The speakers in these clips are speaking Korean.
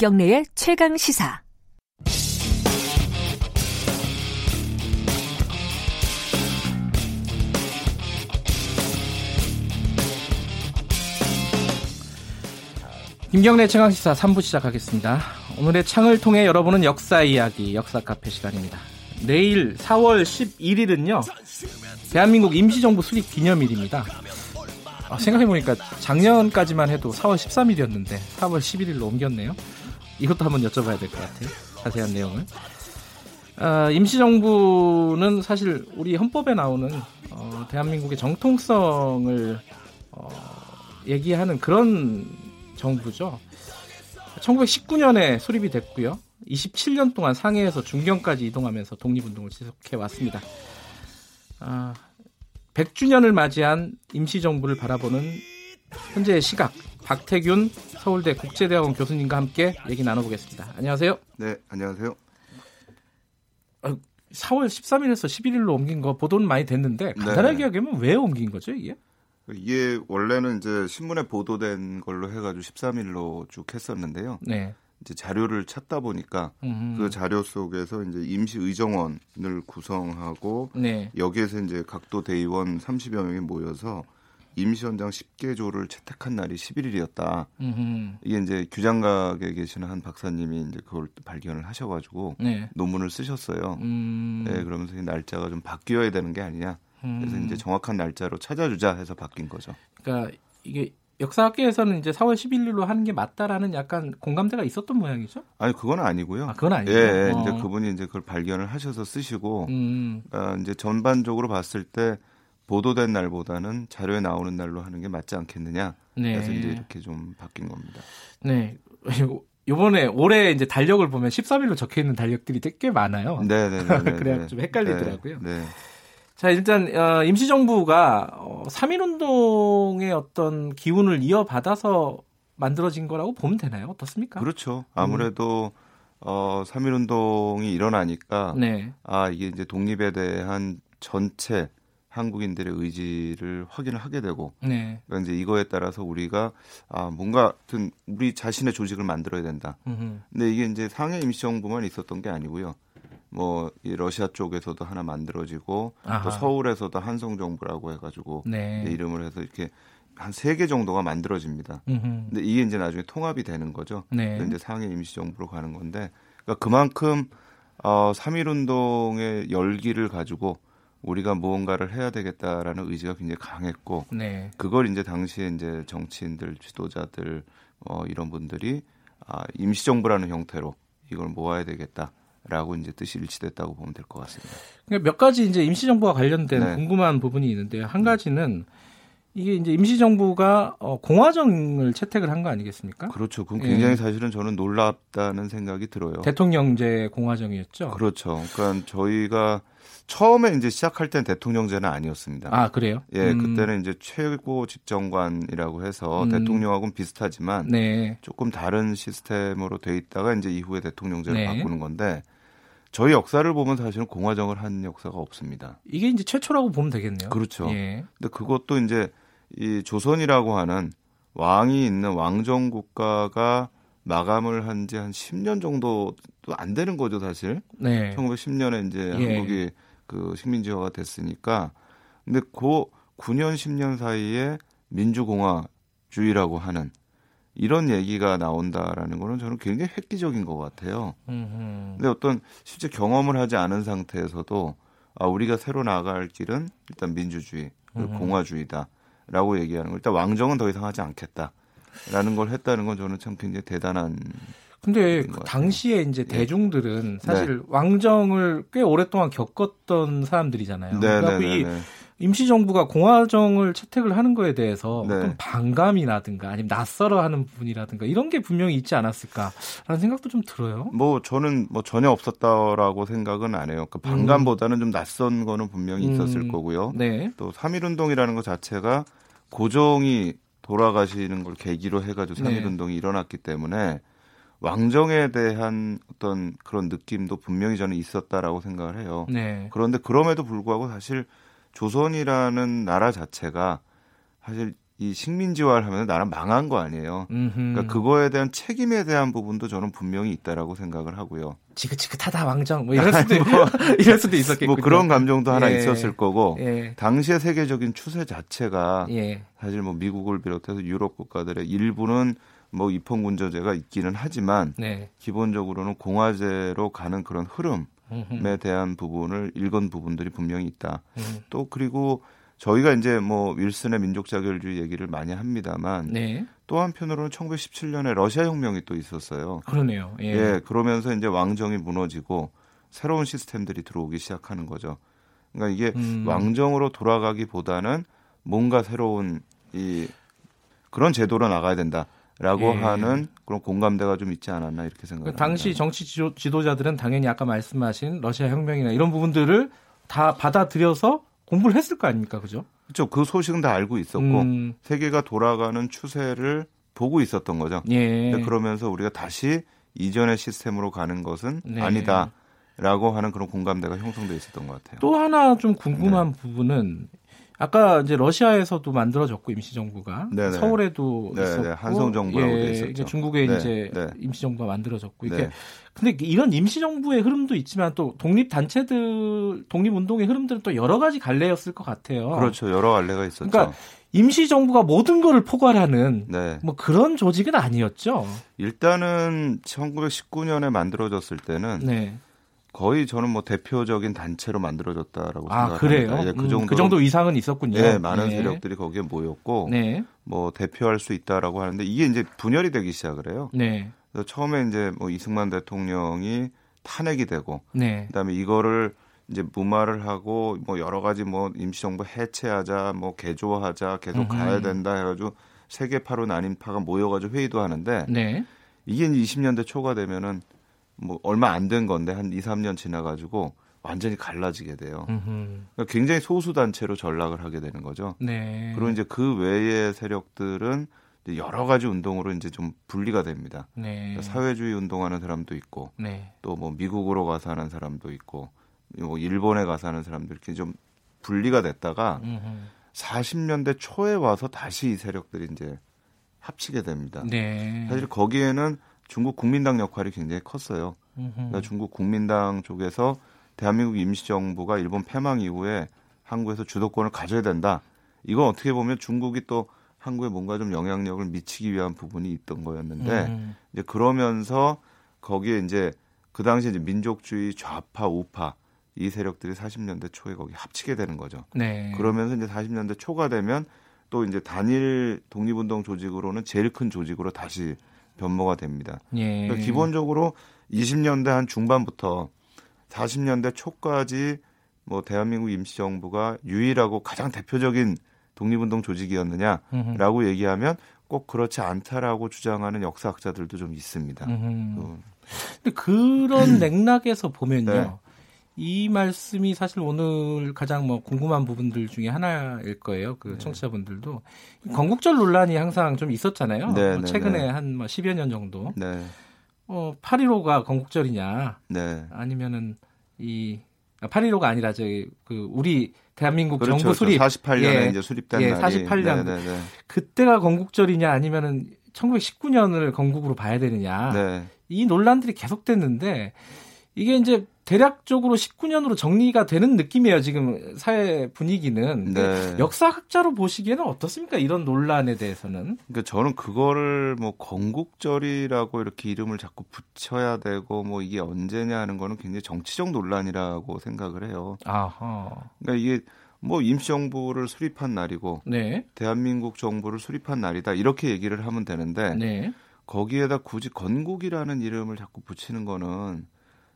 김경래의 최강 시사. 김경래 최강시사 3부 시작하겠습니다. 오늘의 창을 통해 여러분은 역사 이야기, 역사 카페 시간입니다. 내일 4월 11일은요, 대한민국 임시정부 수립 기념일입니다. 아, 생각해보니까 작년까지만 해도 4월 13일이었는데 4월 11일로 옮겼네요. 이것도 한번 여쭤봐야 될 것 같아요. 자세한 내용을. 아, 임시정부는 사실 우리 헌법에 나오는 어, 대한민국의 정통성을 어, 얘기하는 그런 정부죠. 1919년에 수립이 됐고요. 27년 동안 상해에서 중경까지 이동하면서 독립운동을 지속해 왔습니다. 아, 100주년을 맞이한 임시정부를 바라보는 현재의 시각 박태균 서울대 국제대학원 교수님과 함께 얘기 나눠보겠습니다. 안녕하세요. 네, 안녕하세요. 4월 13일에서 11일로 옮긴 거 보도는 많이 됐는데 간단하게 네. 이야기하면 왜 옮긴 거죠, 이게? 이게 원래는 이제 신문에 보도된 걸로 해가지고 13일로 쭉 했었는데요. 네. 이제 자료를 찾다 보니까 음흠. 그 자료 속에서 이제 임시 의정원을 구성하고 네. 여기에서 이제 각도 대의원 30여 명이 모여서 임시원장 10개조를 채택한 날이 11일이었다. 음흠. 이게 이제 규장각에 계시는 한 박사님이 이제 그걸 발견을 하셔가지고 네. 논문을 쓰셨어요. 음. 네, 그러면서 이 날짜가 좀 바뀌어야 되는 게 아니냐. 그래서 음. 이제 정확한 날짜로 찾아주자 해서 바뀐 거죠. 그러니까 이게 역사학계에서는 이제 4월 11일로 하는 게 맞다라는 약간 공감대가 있었던 모양이죠? 아니 그건 아니고요. 아, 그건 아니고. 예, 예 어. 이제 그분이 이제 그걸 발견을 하셔서 쓰시고, 음. 어, 이제 전반적으로 봤을 때 보도된 날보다는 자료에 나오는 날로 하는 게 맞지 않겠느냐. 네. 그래서 이제 이렇게 좀 바뀐 겁니다. 네. 요번에 올해 이제 달력을 보면 13일로 적혀 있는 달력들이 꽤 많아요. 네, 네, 네. 네 그래야 좀 헷갈리더라고요. 네. 네. 자, 일단 어, 임시정부가 어, 3.1운동의 어떤 기운을 이어받아서 만들어진 거라고 보면 되나요? 어떻습니까? 그렇죠. 아무래도 음. 어, 3.1 운동이 일어나니까 네. 아, 이게 이제 독립에 대한 전체 한국인들의 의지를 확인을 하게 되고 네. 그러니까 이제 이거에 따라서 우리가 아 뭔가 같은 우리 자신의 조직을 만들어야 된다. 음흠. 근데 이게 이제 상해 임시정부만 있었던 게 아니고요. 뭐 이 러시아 쪽에서도 하나 만들어지고 아하. 또 서울에서도 한성 정부라고 해가지고 네. 이름을 해서 이렇게 한 세 개 정도가 만들어집니다. 음흠. 근데 이게 이제 나중에 통합이 되는 거죠. 네. 이제 상해 임시정부로 가는 건데 그러니까 그만큼 어, 3.1 운동의 열기를 가지고 우리가 무언가를 해야 되겠다라는 의지가 굉장히 강했고 네. 그걸 이제 당시에 이제 정치인들 지도자들 어, 이런 분들이 아, 임시정부라는 형태로 이걸 모아야 되겠다. 라고 이제 뜻이 일치됐다고 보면 될 것 같습니다. 그러니까 몇 가지 이제 임시정부와 관련된 네. 궁금한 부분이 있는데 한 가지는 이게 이제 임시정부가 어, 공화정을 채택을 한 거 아니겠습니까? 그렇죠. 그건 굉장히 예. 사실은 저는 놀랍다는 생각이 들어요. 대통령제 공화정이었죠. 그렇죠. 그러니까 저희가 처음에 이제 시작할 땐 대통령제는 아니었습니다. 아 그래요? 예, 음. 그때는 이제 최고 집정관이라고 해서 음. 대통령하고는 비슷하지만 네. 조금 다른 시스템으로 돼 있다가 이제 이후에 대통령제를 네. 바꾸는 건데 저희 역사를 보면 사실은 공화정을 한 역사가 없습니다. 이게 이제 최초라고 보면 되겠네요. 그렇죠. 예. 근데 그것도 이제 이 조선이라고 하는 왕이 있는 왕정 국가가 마감을 한 지 한 10년 정도도 안 되는 거죠, 사실. 네. 1910년에 이제 예. 한국이 그 식민지화가 됐으니까 근데 그 9년 10년 사이에 민주공화주의라고 하는 이런 얘기가 나온다라는 거는 저는 굉장히 획기적인 것 같아요. 음흠. 근데 어떤 실제 경험을 하지 않은 상태에서도 아 우리가 새로 나갈 길은 일단 민주주의, 공화주의다라고 얘기하는 거. 일단 왕정은 더 이상 하지 않겠다 라는 걸 했다는 건 저는 참 굉장히 대단한 근데 그 당시에 이제 예. 대중들은 사실 네. 왕정을 꽤 오랫동안 겪었던 사람들이잖아요. 네, 그러니까 네, 이 네, 네. 임시정부가 공화정을 채택을 하는 거에 대해서 네. 어떤 반감이라든가 아니면 낯설어 하는 부분이라든가 이런 게 분명히 있지 않았을까라는 생각도 좀 들어요. 뭐 저는 뭐 전혀 없었다라고 생각은 안 해요. 그 반감보다는 음. 좀 낯선 거는 분명히 있었을 음. 거고요. 네. 또 3.1운동이라는 것 자체가 고종이 돌아가시는 걸 계기로 해가지고 3.1 운동이 일어났기 때문에 왕정에 대한 어떤 그런 느낌도 분명히 저는 있었다라고 생각을 해요. 네. 그런데 그럼에도 불구하고 사실 조선이라는 나라 자체가 사실 이 식민지화를 하면 나라 망한 거 아니에요. 그러니까 그거에 대한 책임에 대한 부분도 저는 분명히 있다라고 생각을 하고요. 지긋지긋하다 왕정 뭐 이럴 수도 뭐, 이럴 수도 있었겠고 뭐 그런 감정도 하나 예. 있었을 거고 예. 당시의 세계적인 추세 자체가 예. 사실 뭐 미국을 비롯해서 유럽 국가들의 일부는 뭐 입헌군조제가 있기는 하지만 네. 기본적으로는 공화제로 가는 그런 흐름에 대한 부분을 읽은 부분들이 분명히 있다. 음. 또 그리고 저희가 이제 뭐 윌슨의 민족 자결주의 얘기를 많이 합니다만 네. 또 한편으로는 1917년에 러시아 혁명이 또 있었어요. 그러네요. 예. 예. 그러면서 이제 왕정이 무너지고 새로운 시스템들이 들어오기 시작하는 거죠. 그러니까 이게 음. 왕정으로 돌아가기보다는 뭔가 새로운 이 그런 제도로 나가야 된다 라고 예. 하는 그런 공감대가 좀 있지 않았나 이렇게 생각합니다. 당시 정치 지도, 자들은 당연히 아까 말씀하신 러시아 혁명이나 이런 부분들을 다 받아들여서 공부를 했을 거 아닙니까, 그죠? 그렇죠. 그 소식은 다 알고 있었고 음. 세계가 돌아가는 추세를 보고 있었던 거죠. 예. 그러면서 우리가 다시 이전의 시스템으로 가는 것은 네. 아니다 라고 하는 그런 공감대가 형성돼 있었던 것 같아요. 또 하나 좀 궁금한 네. 부분은 아까 이제 러시아에서도 만들어졌고 임시정부가 네네. 서울에도 네네. 있었고 한성 정부라고 예, 있었죠. 중국에 네. 이제 네. 임시정부가 만들어졌고 이게 네. 근데 이런 임시정부의 흐름도 있지만 또 독립 단체들 독립 운동의 흐름들은 또 여러 가지 갈래였을 것 같아요. 그렇죠, 여러 갈래가 있었죠. 그러니까 임시 정부가 모든 것을 포괄하는 네. 뭐 그런 조직은 아니었죠. 일단은 1919년에 만들어졌을 때는. 네. 거의 저는 뭐 대표적인 단체로 만들어졌다라고 아, 생각합니다. 그래요? 예, 그 정도 음, 그 정도 이상은 있었군요. 예, 많은 네. 세력들이 거기에 모였고 네. 뭐 대표할 수 있다라고 하는데 이게 이제 분열이 되기 시작을 해요. 네. 그래서 처음에 이제 뭐 이승만 대통령이 탄핵이 되고 네. 그다음에 이거를 이제 무마를 하고 뭐 여러 가지 뭐 임시정부 해체하자 뭐 개조하자 계속 음흠. 가야 된다 해가지고 세계파로 나뉜 파가 모여가지고 회의도 하는데 네. 이게 이제 20년대 초가 되면은 뭐 얼마 안 된 건데 한 2, 3년 지나가지고 완전히 갈라지게 돼요. 그러니까 굉장히 소수 단체로 전락을 하게 되는 거죠. 네. 그리고 이제 그 외의 세력들은 여러 가지 운동으로 이제 좀 분리가 됩니다. 네. 그러니까 사회주의 운동하는 사람도 있고, 네. 또뭐 미국으로 가서 하는 사람도 있고, 뭐 일본에 가서 하는 사람들 이렇게 좀 분리가 됐다가 음흠. 40년대 초에 와서 다시 이 세력들이 이제 합치게 됩니다. 네. 사실 거기에는 중국 국민당 역할이 굉장히 컸어요. 그러니까 중국 국민당 쪽에서 대한민국 임시정부가 일본 패망 이후에 한국에서 주도권을 가져야 된다. 이건 어떻게 보면 중국이 또 한국에 뭔가 좀 영향력을 미치기 위한 부분이 있던 거였는데 음. 이제 그러면서 거기에 이제 그 당시에 이제 민족주의 좌파 우파 이 세력들이 40년대 초에 거기 합치게 되는 거죠. 네. 그러면서 이제 40년대 초가 되면 또 이제 단일 독립운동 조직으로는 제일 큰 조직으로 다시 변모가 됩니다. 예. 그러니까 기본적으로 20년대 한 중반부터 40년대 초까지 뭐 대한민국 임시정부가 유일하고 가장 대표적인 독립운동 조직이었느냐라고 음흠. 얘기하면 꼭 그렇지 않다라고 주장하는 역사학자들도 좀 있습니다. 음. 근데 그런 맥락에서 보면요. 네. 이 말씀이 사실 오늘 가장 뭐 궁금한 부분들 중에 하나일 거예요. 그 네. 청취자분들도 건국절 논란이 항상 좀 있었잖아요. 네, 뭐 최근에 한뭐 10여 년 정도. 네. 어, 8.15가 건국절이냐. 네. 아니면은 이 8.15가 아, 아니라 저기 그 우리 대한민국 그렇죠, 정부 수립 48년에 예, 이제 수립된 예, 48년 네네네. 그때가 건국절이냐 아니면은 1919년을 건국으로 봐야 되느냐 네. 이 논란들이 계속됐는데 이게 이제 대략적으로 19년으로 정리가 되는 느낌이에요. 지금 사회 분위기는. 네. 역사학자로 보시기에는 어떻습니까? 이런 논란에 대해서는. 그러니까 저는 그거를 뭐 건국절이라고 이렇게 이름을 자꾸 붙여야 되고 뭐 이게 언제냐 하는 거는 굉장히 정치적 논란이라고 생각을 해요. 아하. 그러니까 이게 뭐 임시정부를 수립한 날이고 네. 대한민국 정부를 수립한 날이다 이렇게 얘기를 하면 되는데 네. 거기에다 굳이 건국이라는 이름을 자꾸 붙이는 거는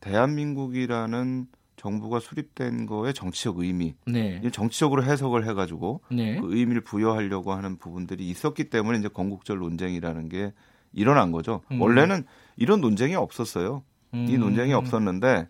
대한민국이라는 정부가 수립된 거에 정치적 의미, 네. 정치적으로 해석을 해가지고 네. 그 의미를 부여하려고 하는 부분들이 있었기 때문에 이제 건국절 논쟁이라는 게 일어난 거죠. 음. 원래는 이런 논쟁이 없었어요. 음. 이 논쟁이 없었는데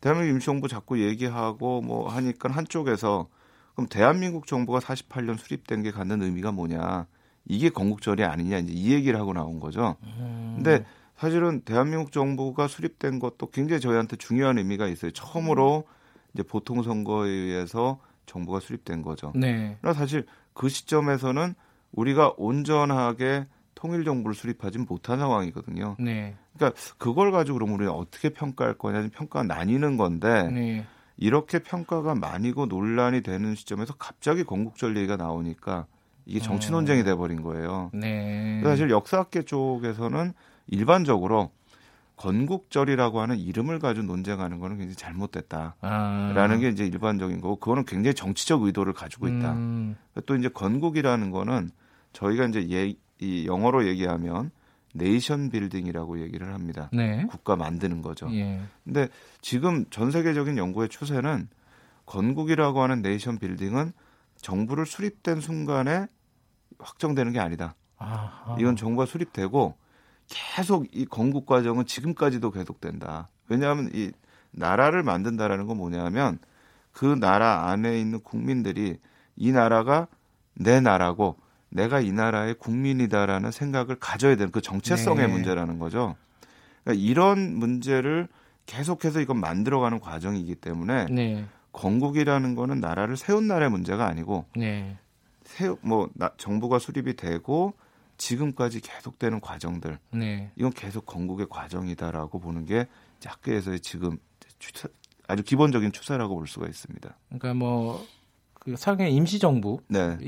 대한민국 임시정부 자꾸 얘기하고 뭐 하니까 한쪽에서 그럼 대한민국 정부가 48년 수립된 게 갖는 의미가 뭐냐? 이게 건국절이 아니냐 이제 이 얘기를 하고 나온 거죠. 음. 근데 사실은 대한민국 정부가 수립된 것도 굉장히 저희한테 중요한 의미가 있어요. 처음으로 이제 보통 선거에 의해서 정부가 수립된 거죠. 네. 그러나 사실 그 시점에서는 우리가 온전하게 통일 정부를 수립하지 못한 상황이거든요. 네. 그러니까 그걸 가지고 그럼 우리가 어떻게 평가할 거냐 평가가 나뉘는 건데 네. 이렇게 평가가 많이고 논란이 되는 시점에서 갑자기 건국절 얘기가 나오니까 이게 정치 논쟁이 어. 돼버린 거예요. 네. 사실 역사학계 쪽에서는 일반적으로 건국절이라고 하는 이름을 가지고 논쟁하는 거는 굉장히 잘못됐다라는 아. 게 이제 일반적인 거고 그거는 굉장히 정치적 의도를 가지고 있다. 음. 또 이제 건국이라는 거는 저희가 이제 예, 이 영어로 얘기하면 네이션 빌딩이라고 얘기를 합니다. 네. 국가 만드는 거죠. 예. 근데 지금 전 세계적인 연구의 추세는 건국이라고 하는 네이션 빌딩은 정부를 수립된 순간에 확정되는 게 아니다. 아하. 이건 정부가 수립되고 계속 이 건국 과정은 지금까지도 계속된다. 왜냐하면 이 나라를 만든다라는 건 뭐냐면 그 나라 안에 있는 국민들이 이 나라가 내 나라고 내가 이 나라의 국민이다라는 생각을 가져야 되는 그 정체성의 네. 문제라는 거죠. 그러니까 이런 문제를 계속해서 이건 만들어가는 과정이기 때문에 네. 건국이라는 거는 나라를 세운 나라의 문제가 아니고 네. 세우 뭐 나, 정부가 수립이 되고 지금까지 계속되는 과정들 네. 이건 계속 건국의 과정이다라고 보는 게 학계에서의 지금 추사, 아주 기본적인 추세라고 볼 수가 있습니다. 그러니까 뭐그 상해 임시정부를 네.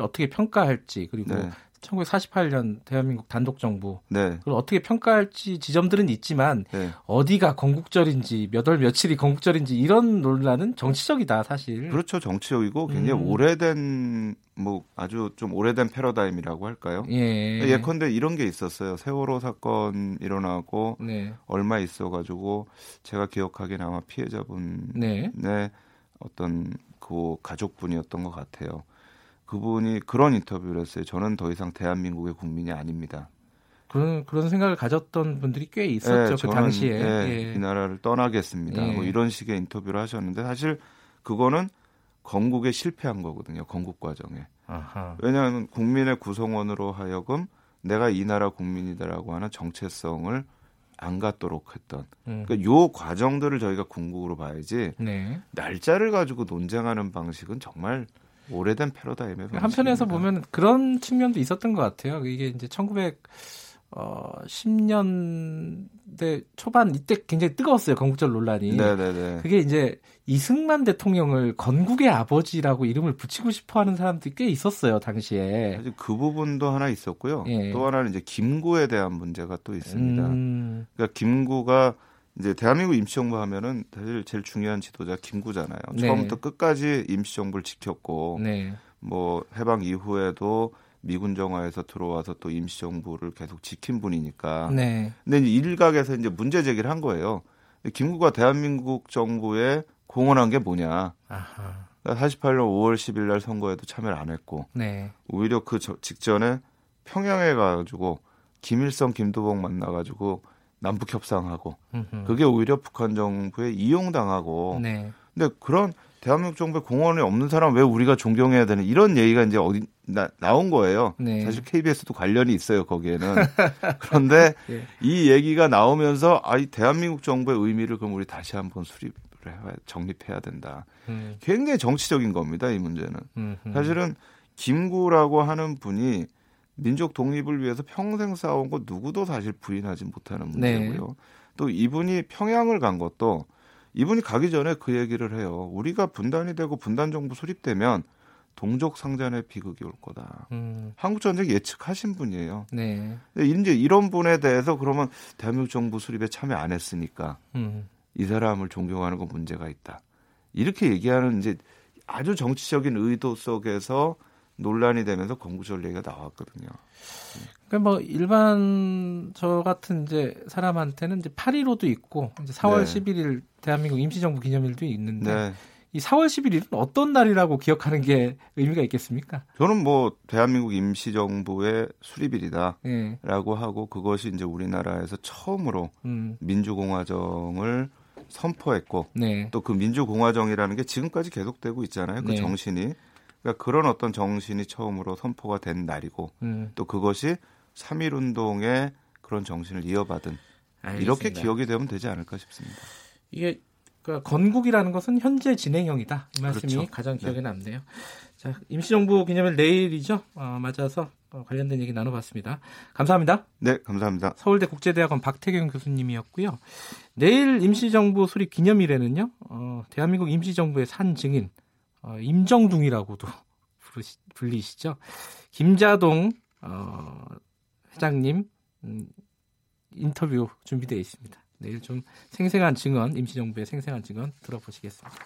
어떻게 평가할지 그리고 네. 1948년 대한민국 단독 정부 네. 그걸 어떻게 평가할지 지점들은 있지만 네. 어디가 건국절인지 몇 월 며칠이 건국절인지 이런 논란은 정치적이다 사실. 그렇죠 정치적이고 굉장히 음. 오래된 뭐 아주 좀 오래된 패러다임이라고 할까요? 예. 예컨대 이런 게 있었어요. 세월호 사건 일어나고 네. 얼마 있어가지고 제가 기억하기에 아마 피해자분의 네. 어떤 그 가족분이었던 것 같아요. 그분이 그런 인터뷰를 했어요. 저는 더 이상 대한민국의 국민이 아닙니다. 그런 그런 생각을 가졌던 분들이 꽤 있었죠 네, 그 당시에 네, 예. 이 나라를 떠나겠습니다. 예. 뭐 이런 식의 인터뷰를 하셨는데 사실 그거는 건국에 실패한 거거든요. 건국 과정에. 아하. 왜냐하면 국민의 구성원으로 하여금 내가 이 나라 국민이다라고 하는 정체성을 안 갖도록 했던 음. 그러니까 요 과정들을 저희가 궁극으로 봐야지 네. 날짜를 가지고 논쟁하는 방식은 정말 오래된 패러다임의 한편에서 보면 그런 측면도 있었던 것 같아요. 이게 이제 1900 어, 10년대 초반 이때 굉장히 뜨거웠어요. 건국절 논란이. 네네네. 그게 이제 이승만 대통령을 건국의 아버지라고 이름을 붙이고 싶어 하는 사람들이 꽤 있었어요, 당시에. 사실 그 부분도 하나 있었고요. 예. 또 하나는 이제 김구에 대한 문제가 또 있습니다. 음... 그러니까 김구가 이제 대한민국 임시정부 하면은 사실 제일 중요한 지도자 김구잖아요. 네. 처음부터 끝까지 임시정부를 지켰고 네. 뭐 해방 이후에도 미군 정화에서 들어와서 또 임시정부를 계속 지킨 분이니까. 네. 근데 이제 일각에서 이제 문제 제기를 한 거예요. 김구가 대한민국 정부에 공헌한 게 뭐냐. 아하. 48년 5월 10일 날 선거에도 참여를 안 했고. 네. 오히려 그 직전에 평양에 가가지고 김일성, 김도봉 만나가지고 남북 협상하고 그게 오히려 북한 정부에 이용당하고 네. 근데 그런 대한민국 정부의 공헌이 없는 사람 왜 우리가 존경해야 되는 이런 얘기가 이제 어디 나, 나온 거예요. 네. 사실 KBS도 관련이 있어요 거기에는. 그런데 네. 이 얘기가 나오면서 아이 대한민국 정부의 의미를 그럼 우리 다시 한번 수립을 해야 정립해야 된다. 음. 굉장히 정치적인 겁니다 이 문제는. 음흠. 사실은 김구라고 하는 분이 민족 독립을 위해서 평생 싸운 거 누구도 사실 부인하지 못하는 네. 문제고요. 네. 또 이분이 평양을 간 것도 이분이 가기 전에 그 얘기를 해요. 우리가 분단이 되고 분단 정부 수립되면 동족 상잔의 비극이 올 거다. 음. 한국 전쟁 예측하신 분이에요. 네. 이제 이런 분에 대해서 그러면 대한민국 정부 수립에 참여 안 했으니까 음. 이 사람을 존경하는 건 문제가 있다. 이렇게 얘기하는 이제 아주 정치적인 의도 속에서 논란이 되면서 건국절 얘기가 나왔거든요. 그러니까 뭐 일반 저 같은 이제 사람한테는 이제 8.15도 있고 이제 4월 네. 11일 대한민국 임시정부 기념일도 있는데 네. 이 4월 11일은 어떤 날이라고 기억하는 게 의미가 있겠습니까? 저는 뭐 대한민국 임시정부의 수립일이다라고 네. 하고 그것이 이제 우리나라에서 처음으로 음. 민주공화정을 선포했고 네. 또그 민주공화정이라는 게 지금까지 계속되고 있잖아요. 그 네. 정신이 그러니까 그런 어떤 정신이 처음으로 선포가 된 날이고 음. 또 그것이 3.1 운동의 그런 정신을 이어받은 알겠습니다. 이렇게 기억이 되면 되지 않을까 싶습니다. 이게 그러니까 건국이라는 것은 현재 진행형이다. 이 말씀이 그렇죠. 가장 네. 기억에 네. 남네요. 자, 임시정부 기념일 내일이죠. 어, 맞아서 어, 관련된 얘기 나눠봤습니다. 감사합니다. 네, 감사합니다. 서울대 국제대학원 박태경 교수님이었고요. 내일 임시정부 수립 기념일에는요. 어, 대한민국 임시정부의 산 증인 어, 임정둥이라고도 부르시, 불리시죠. 김자동 어, 회장님 음, 인터뷰 준비되어 있습니다. 내일 좀 생생한 증언, 임시정부의 생생한 증언 들어보시겠습니다.